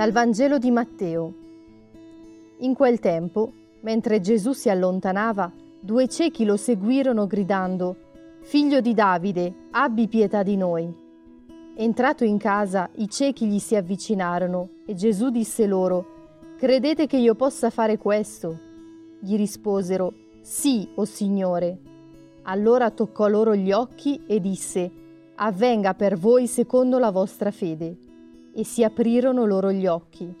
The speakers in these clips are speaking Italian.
Dal Vangelo di Matteo. In quel tempo, mentre Gesù si allontanava, due ciechi lo seguirono gridando, Figlio di Davide, abbi pietà di noi. Entrato in casa, i ciechi gli si avvicinarono e Gesù disse loro, Credete che io possa fare questo? Gli risposero, Sì, o oh Signore. Allora toccò loro gli occhi e disse, Avvenga per voi secondo la vostra fede. E si aprirono loro gli occhi.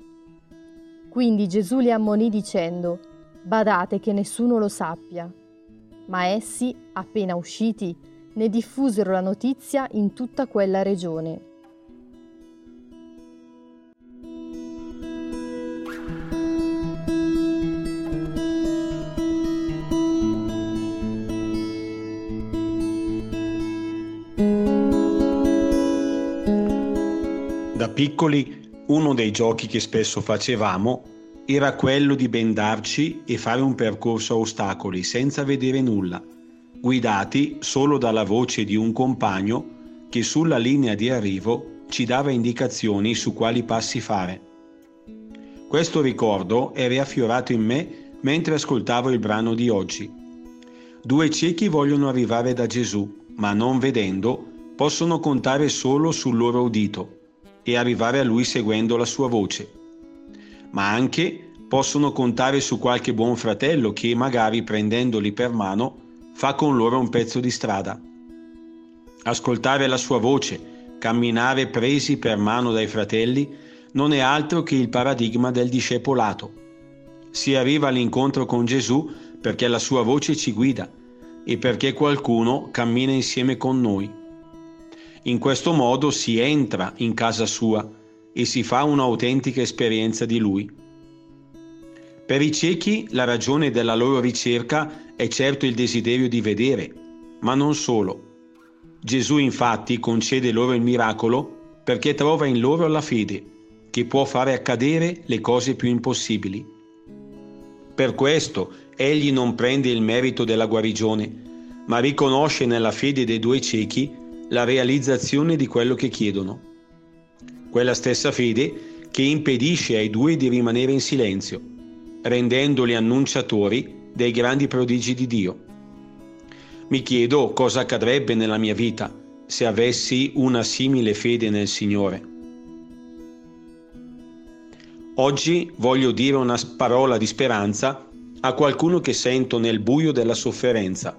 Quindi Gesù li ammonì dicendo, Badate che nessuno lo sappia. Ma essi, appena usciti, ne diffusero la notizia in tutta quella regione. Da piccoli uno dei giochi che spesso facevamo era quello di bendarci e fare un percorso a ostacoli senza vedere nulla, guidati solo dalla voce di un compagno che sulla linea di arrivo ci dava indicazioni su quali passi fare. Questo ricordo è riaffiorato in me mentre ascoltavo il brano di oggi. Due ciechi vogliono arrivare da Gesù, ma non vedendo, possono contare solo sul loro udito e arrivare a Lui seguendo la sua voce ma anche possono contare su qualche buon fratello che magari prendendoli per mano fa con loro un pezzo di strada. Ascoltare la sua voce, camminare presi per mano dai fratelli, non è altro che il paradigma del discepolato. Si arriva all'incontro con Gesù perché la sua voce ci guida e perché qualcuno cammina insieme con noi. In questo modo si entra in casa sua e si fa un'autentica esperienza di Lui. Per i ciechi la ragione della loro ricerca è certo il desiderio di vedere, ma non solo. Gesù infatti concede loro il miracolo perché trova in loro la fede, che può fare accadere le cose più impossibili. Per questo egli non prende il merito della guarigione, ma riconosce nella fede dei due ciechi la realizzazione di quello che chiedono quella stessa fede che impedisce ai due di rimanere in silenzio, rendendoli annunciatori dei grandi prodigi di Dio. Mi chiedo cosa accadrebbe nella mia vita se avessi una simile fede nel Signore. Oggi voglio dire una parola di speranza a qualcuno che sento nel buio della sofferenza